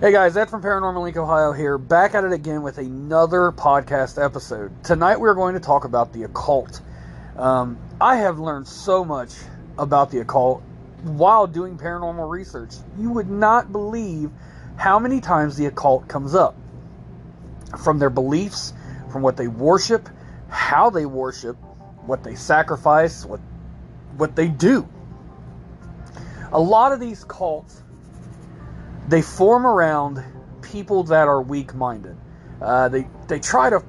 Hey guys, Ed from Paranormal Link, Ohio here, back at it again with another podcast episode. Tonight we're going to talk about the occult. Um, I have learned so much about the occult while doing paranormal research. You would not believe how many times the occult comes up. From their beliefs, from what they worship, how they worship, what they sacrifice, what what they do. A lot of these cults they form around people that are weak-minded. Uh, they they try to,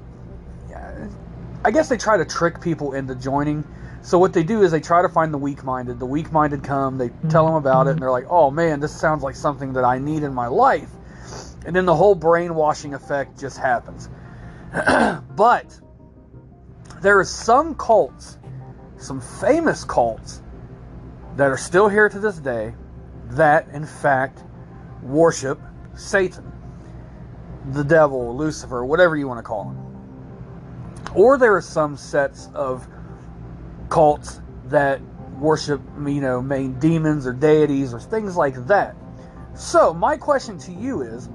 I guess they try to trick people into joining. So what they do is they try to find the weak-minded. The weak-minded come, they tell them about it, and they're like, "Oh man, this sounds like something that I need in my life," and then the whole brainwashing effect just happens. but there are some cults, some famous cults, that are still here to this day, that in fact worship Satan, the devil, Lucifer, whatever you want to call him. Or there are some sets of cults that worship, you know, main demons or deities or things like that. So, my question to you is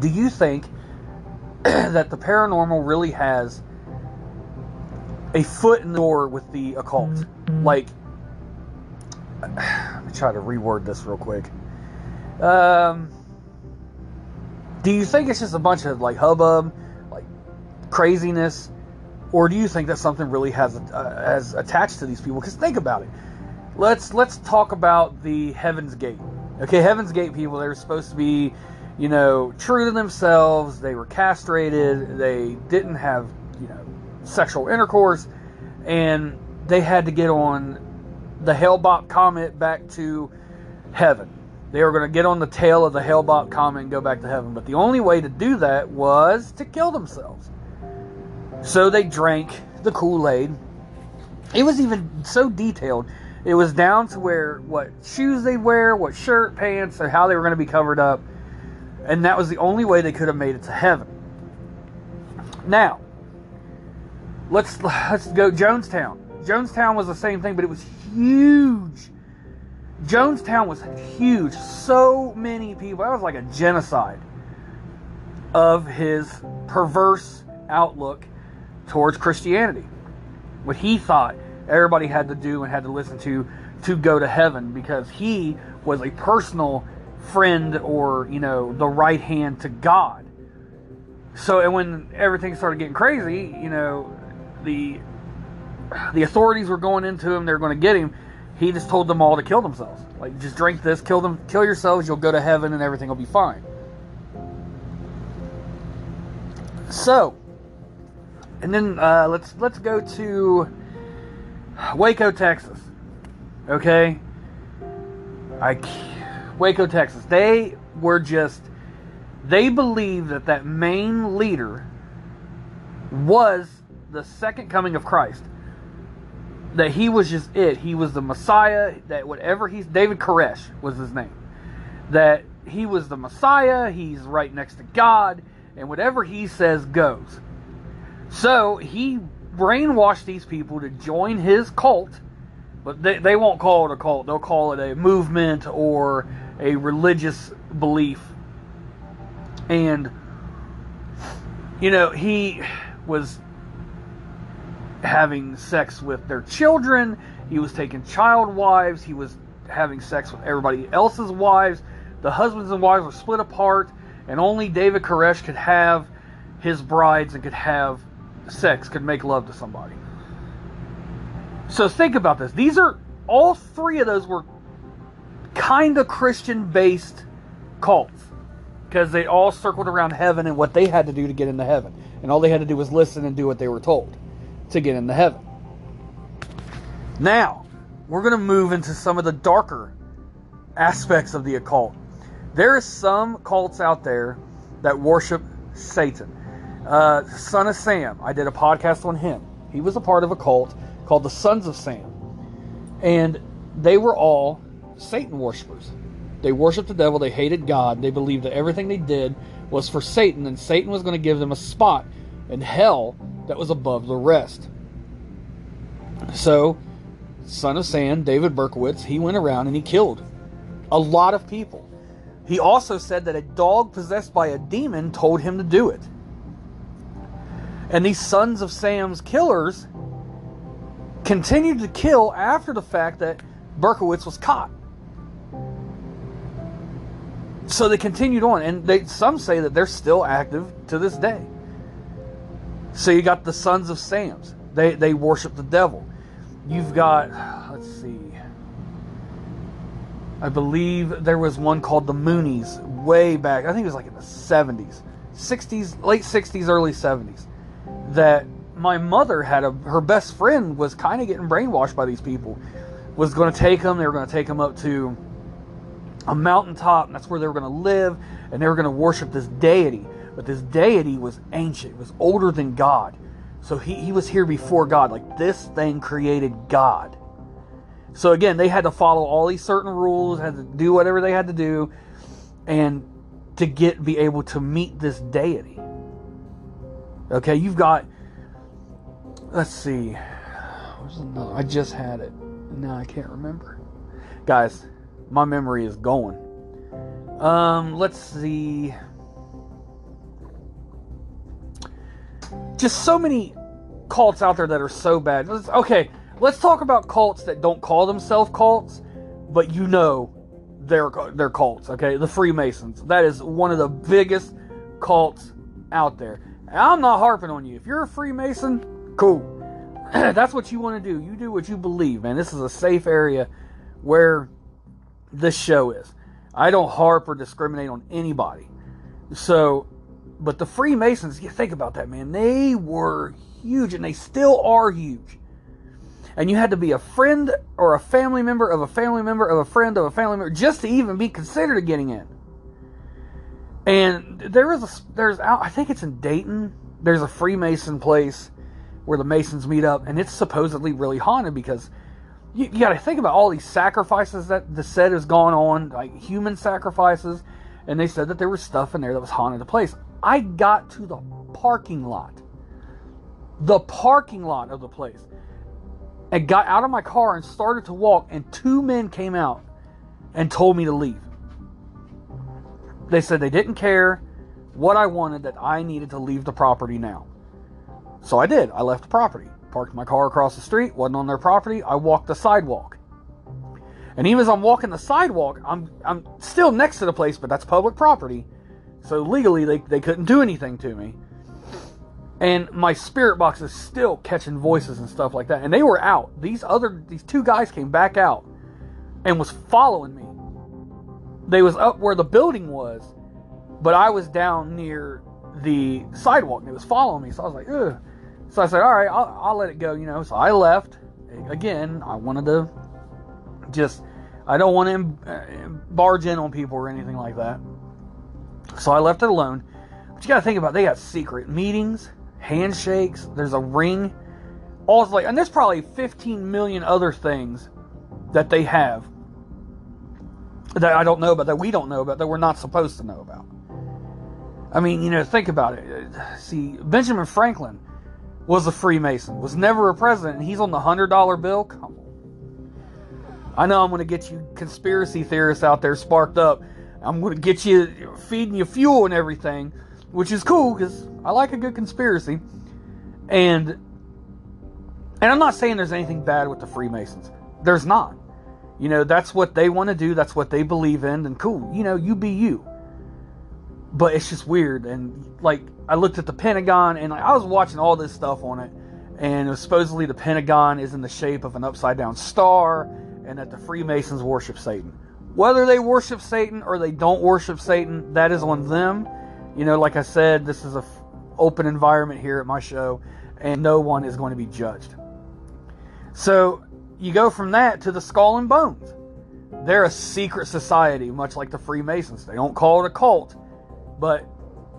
do you think that the paranormal really has a foot in the door with the occult? Like, let me try to reword this real quick. Um, do you think it's just a bunch of like hubbub, like craziness, or do you think that something really has uh, has attached to these people? Because think about it. Let's let's talk about the Heaven's Gate. Okay, Heaven's Gate people. They were supposed to be, you know, true to themselves. They were castrated. They didn't have, you know, sexual intercourse, and they had to get on the Hale-Bopp comet back to heaven they were going to get on the tail of the Hale-Bopp comet and go back to heaven. But the only way to do that was to kill themselves. So they drank the Kool Aid. It was even so detailed. It was down to where what shoes they'd wear, what shirt, pants, or how they were going to be covered up. And that was the only way they could have made it to heaven. Now, let's let's go Jonestown. Jonestown was the same thing, but it was huge Jonestown was huge. So many people. That was like a genocide of his perverse outlook towards Christianity. What he thought everybody had to do and had to listen to to go to heaven because he was a personal friend or, you know, the right hand to God. So, and when everything started getting crazy, you know, the the authorities were going into him, they were going to get him he just told them all to kill themselves. Like, just drink this, kill them, kill yourselves. You'll go to heaven, and everything will be fine. So, and then uh, let's let's go to Waco, Texas. Okay, I Waco, Texas. They were just they believe that that main leader was the second coming of Christ that he was just it. He was the Messiah. That whatever he's David Koresh was his name. That he was the Messiah. He's right next to God, and whatever he says goes. So he brainwashed these people to join his cult, but they, they won't call it a cult. They'll call it a movement or a religious belief. And you know he was having sex with their children. He was taking child wives. He was having sex with everybody else's wives. The husbands and wives were split apart, and only David Koresh could have his brides and could have sex, could make love to somebody. So think about this. These are all three of those were kind of Christian based cults because they all circled around heaven and what they had to do to get into heaven. And all they had to do was listen and do what they were told to get into heaven. Now, we're going to move into some of the darker aspects of the occult. There are some cults out there that worship Satan. Uh, Son of Sam, I did a podcast on him. He was a part of a cult called the Sons of Sam. And they were all Satan worshippers. They worshiped the devil, they hated God, they believed that everything they did was for Satan, and Satan was going to give them a spot in hell that was above the rest. So, Son of Sam, David Berkowitz, he went around and he killed a lot of people. He also said that a dog possessed by a demon told him to do it. And these Sons of Sam's killers continued to kill after the fact that Berkowitz was caught. So they continued on, and they some say that they're still active to this day. So you got the Sons of Sam's. They they worship the devil. You've got let's see. I believe there was one called the Moonies way back. I think it was like in the 70s, 60s, late 60s, early 70s. That my mother had a her best friend was kind of getting brainwashed by these people. Was going to take them. They were going to take them up to a mountaintop, and that's where they were going to live, and they were going to worship this deity. But this deity was ancient, was older than God. So he, he was here before God. Like this thing created God. So again, they had to follow all these certain rules, had to do whatever they had to do, and to get be able to meet this deity. Okay, you've got let's see. I just had it. Now I can't remember. Guys, my memory is going. Um, let's see. Just so many cults out there that are so bad. Let's, okay, let's talk about cults that don't call themselves cults, but you know they're they're cults. Okay, the Freemasons. That is one of the biggest cults out there. And I'm not harping on you. If you're a Freemason, cool. That's what you want to do. You do what you believe, man. This is a safe area where this show is. I don't harp or discriminate on anybody. So, but the Freemasons, you think about that, man. They were huge and they still are huge. And you had to be a friend or a family member of a family member of a friend of a family member just to even be considered getting in. And there is a there's I think it's in Dayton. There's a Freemason place where the Masons meet up, and it's supposedly really haunted because you, you got to think about all these sacrifices that the set has gone on, like human sacrifices, and they said that there was stuff in there that was haunted the place. I got to the parking lot, the parking lot of the place, and got out of my car and started to walk, and two men came out and told me to leave. They said they didn't care what I wanted, that I needed to leave the property now. So I did. I left the property parked my car across the street, wasn't on their property. I walked the sidewalk. And even as I'm walking the sidewalk, I'm I'm still next to the place, but that's public property. So legally they, they couldn't do anything to me. And my spirit box is still catching voices and stuff like that. And they were out. These other these two guys came back out and was following me. They was up where the building was, but I was down near the sidewalk and it was following me. So I was like, ugh. So I said, all right, I'll, I'll let it go, you know. So I left. Again, I wanted to just, I don't want to uh, barge in on people or anything like that. So I left it alone. But you got to think about they got secret meetings, handshakes, there's a ring. All like, and there's probably 15 million other things that they have that I don't know about, that we don't know about, that we're not supposed to know about. I mean, you know, think about it. See, Benjamin Franklin was a Freemason, was never a president, and he's on the hundred dollar bill. Come on. I know I'm going to get you conspiracy theorists out there sparked up. I'm going to get you feeding you fuel and everything, which is cool because I like a good conspiracy. And and I'm not saying there's anything bad with the Freemasons. There's not. You know, that's what they want to do. That's what they believe in. And cool. You know, you be you but it's just weird. And like I looked at the Pentagon, and like, I was watching all this stuff on it, and it was supposedly the Pentagon is in the shape of an upside down star, and that the Freemasons worship Satan. Whether they worship Satan or they don't worship Satan, that is on them. You know, like I said, this is a f- open environment here at my show, and no one is going to be judged. So you go from that to the Skull and Bones. They're a secret society, much like the Freemasons. They don't call it a cult but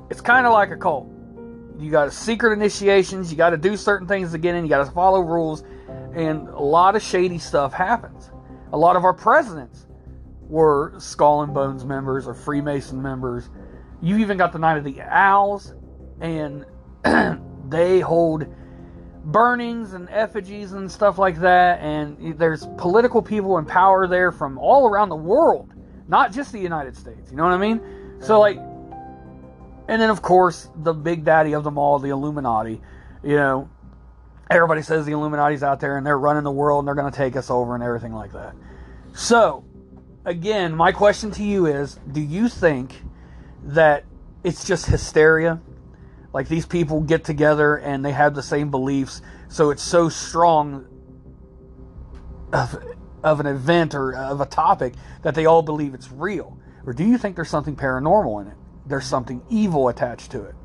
it's kind of like a cult. You got secret initiations, you got to do certain things to get in, you got to follow rules, and a lot of shady stuff happens. A lot of our presidents were Skull and Bones members or Freemason members. You've even got the Night of the Owls, and they hold burnings and effigies and stuff like that. And there's political people in power there from all around the world not just the United States. You know what I mean? So like, and then of course the big daddy of them all, the Illuminati. You know, everybody says the Illuminati's out there and they're running the world and they're going to take us over and everything like that. So, again, my question to you is: Do you think that it's just hysteria? Like these people get together and they have the same beliefs, so it's so strong of, of an event or of a topic that they all believe it's real? Or do you think there's something paranormal in it? There's something evil attached to it.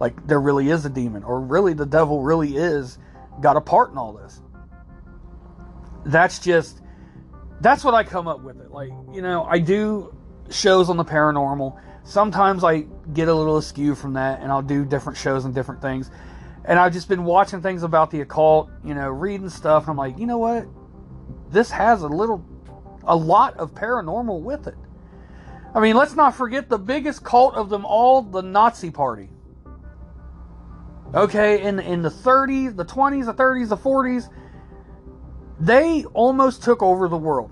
Like there really is a demon, or really the devil really is got a part in all this. That's just that's what I come up with it. Like, you know, I do shows on the paranormal. Sometimes I get a little askew from that and I'll do different shows and different things. And I've just been watching things about the occult, you know, reading stuff, and I'm like, you know what? This has a little a lot of paranormal with it. I mean, let's not forget the biggest cult of them all, the Nazi Party. Okay, in in the 30s, the 20s, the 30s, the 40s, they almost took over the world.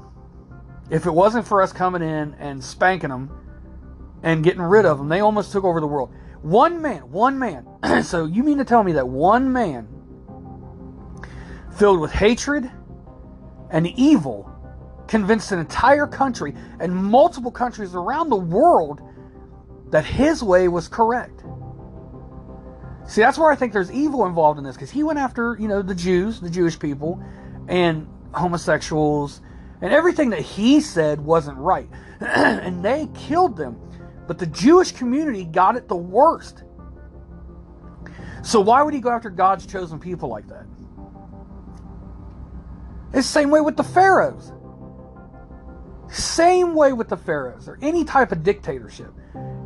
If it wasn't for us coming in and spanking them and getting rid of them, they almost took over the world. One man, one man. so you mean to tell me that one man filled with hatred and evil convinced an entire country and multiple countries around the world that his way was correct. See, that's where I think there's evil involved in this because he went after, you know, the Jews, the Jewish people, and homosexuals, and everything that he said wasn't right. and they killed them. But the Jewish community got it the worst. So why would he go after God's chosen people like that? It's the same way with the pharaohs. Same way with the pharaohs or any type of dictatorship.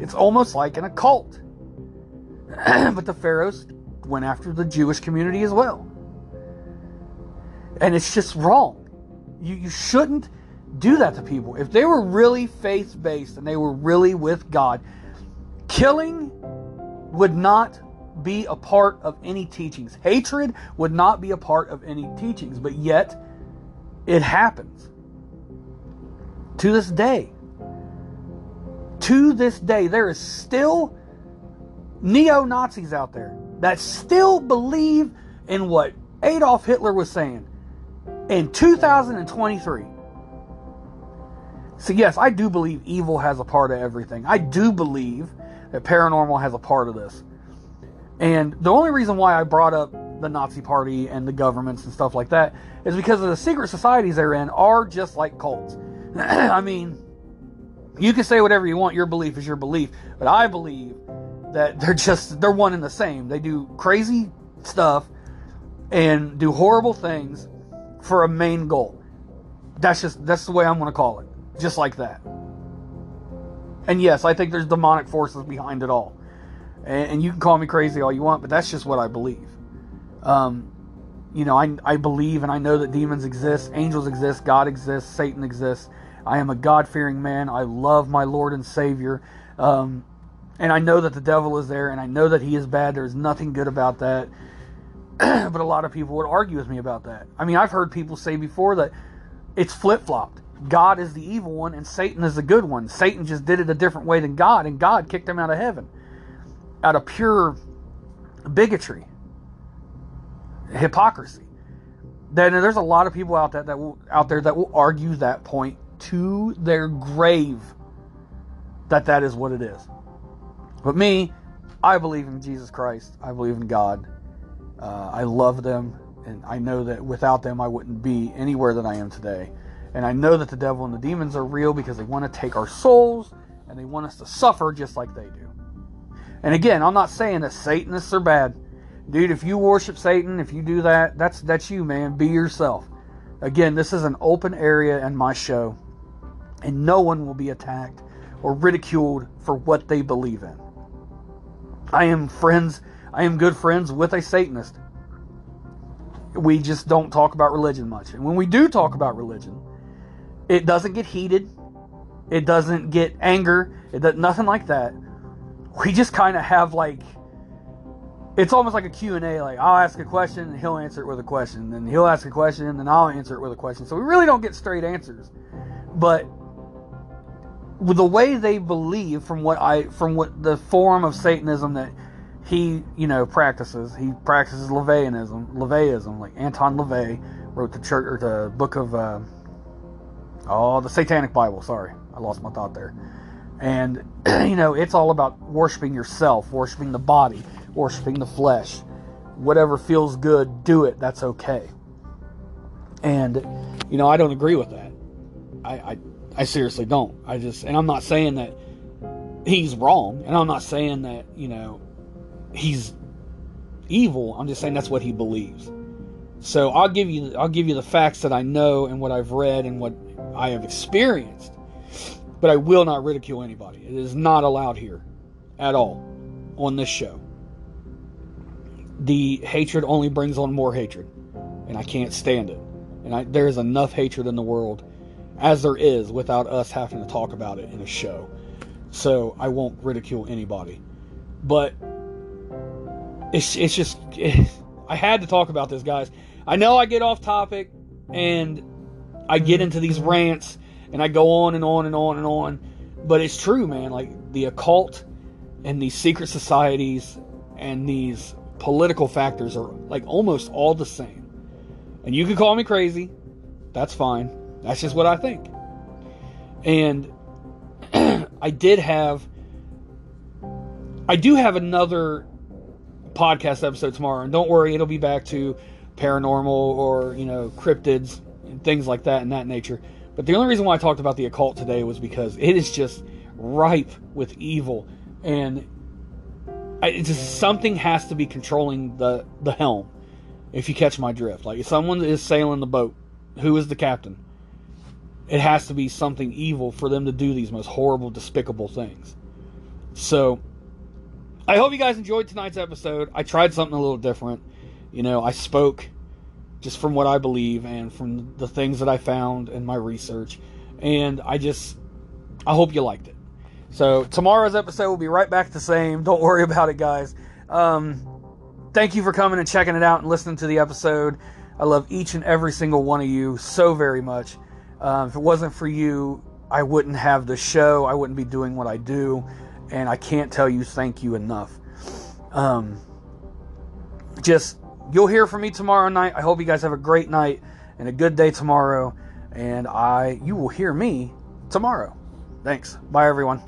It's almost like an occult. but the pharaohs went after the Jewish community as well. And it's just wrong. You, you shouldn't do that to people. If they were really faith based and they were really with God, killing would not be a part of any teachings. Hatred would not be a part of any teachings, but yet it happens to this day. To this day, there is still neo Nazis out there that still believe in what Adolf Hitler was saying in 2023. So, yes, I do believe evil has a part of everything. I do believe that paranormal has a part of this. And the only reason why I brought up the Nazi Party and the governments and stuff like that is because of the secret societies they're in are just like cults. I mean, you can say whatever you want, your belief is your belief, but I believe that they're just they're one and the same. They do crazy stuff and do horrible things for a main goal. That's just that's the way I'm going to call it. Just like that. And yes, I think there's demonic forces behind it all. And, and you can call me crazy all you want, but that's just what I believe. Um, you know, I, I believe and I know that demons exist, angels exist, God exists, Satan exists. I am a God fearing man. I love my Lord and Savior. Um, and I know that the devil is there, and I know that he is bad. There's nothing good about that. but a lot of people would argue with me about that. I mean, I've heard people say before that it's flip flopped. God is the evil one, and Satan is the good one. Satan just did it a different way than God, and God kicked him out of heaven out of pure bigotry, hypocrisy. Then there's a lot of people out there that will out there that will argue that point to their grave that that is what it is. But me, I believe in Jesus Christ. I believe in God. Uh, I love them, and I know that without them, I wouldn't be anywhere that I am today. And I know that the devil and the demons are real because they want to take our souls and they want us to suffer just like they do. And again, I'm not saying that Satanists are bad. Dude, if you worship Satan, if you do that, that's that's you, man. Be yourself. Again, this is an open area in my show, and no one will be attacked or ridiculed for what they believe in. I am friends, I am good friends with a Satanist. We just don't talk about religion much. And when we do talk about religion, it doesn't get heated. It doesn't get anger. It does nothing like that. We just kind of have like it's almost like a Q&A like I'll ask a question and he'll answer it with a question, and he'll ask a question and then I'll answer it with a question. So we really don't get straight answers. But the way they believe from what I from what the form of Satanism that he you know practices. He practices LaVeyanism, LaVeyanism. Like Anton LaVey wrote the church or the book of uh, oh the Satanic Bible. Sorry, I lost my thought there. And you know it's all about worshiping yourself, worshiping the body, worshiping the flesh. Whatever feels good, do it. That's okay. And you know I don't agree with that. I, I I seriously don't. I just, and I'm not saying that he's wrong, and I'm not saying that, you know, he's evil. I'm just saying that's what he believes. So I'll give you, I'll give you the facts that I know and what I've read and what I have experienced. But I will not ridicule anybody. It is not allowed here at all on this show. The hatred only brings on more hatred, and I can't stand it. And I, there is enough hatred in the world as there is without us having to talk about it in a show. So I won't ridicule anybody. But it's it's just it, I had to talk about this, guys. I know I get off topic and I get into these rants and I go on and on and on and on, but it's true, man. Like the occult and these secret societies and these political factors are like almost all the same. And you can call me crazy. That's fine. That's just what I think. And I did have, I do have another podcast episode tomorrow, and don't worry, it'll be back to paranormal or you know cryptids and things like that and that nature. But the only reason why I talked about the occult today was because it is just ripe with evil, and I, just something has to be controlling the the helm. If you catch my drift, like if someone is sailing the boat, who is the captain? it has to be something evil for them to do these most horrible, despicable things. So, I hope you guys enjoyed tonight's episode. I tried something a little different. You know, I spoke just from what I believe and from the things that I found in my research. And I just, I hope you liked it. So, tomorrow's episode will be right back the same. Don't worry about it, guys. Um, thank you for coming and checking it out and listening to the episode. I love each and every single one of you so very much. Um, if it wasn't for you, I wouldn't have the show. I wouldn't be doing what I do. And I can't tell you thank you enough. Um, just, you'll hear from me tomorrow night. I hope you guys have a great night and a good day tomorrow. And I, you will hear me tomorrow. Thanks. Bye, everyone.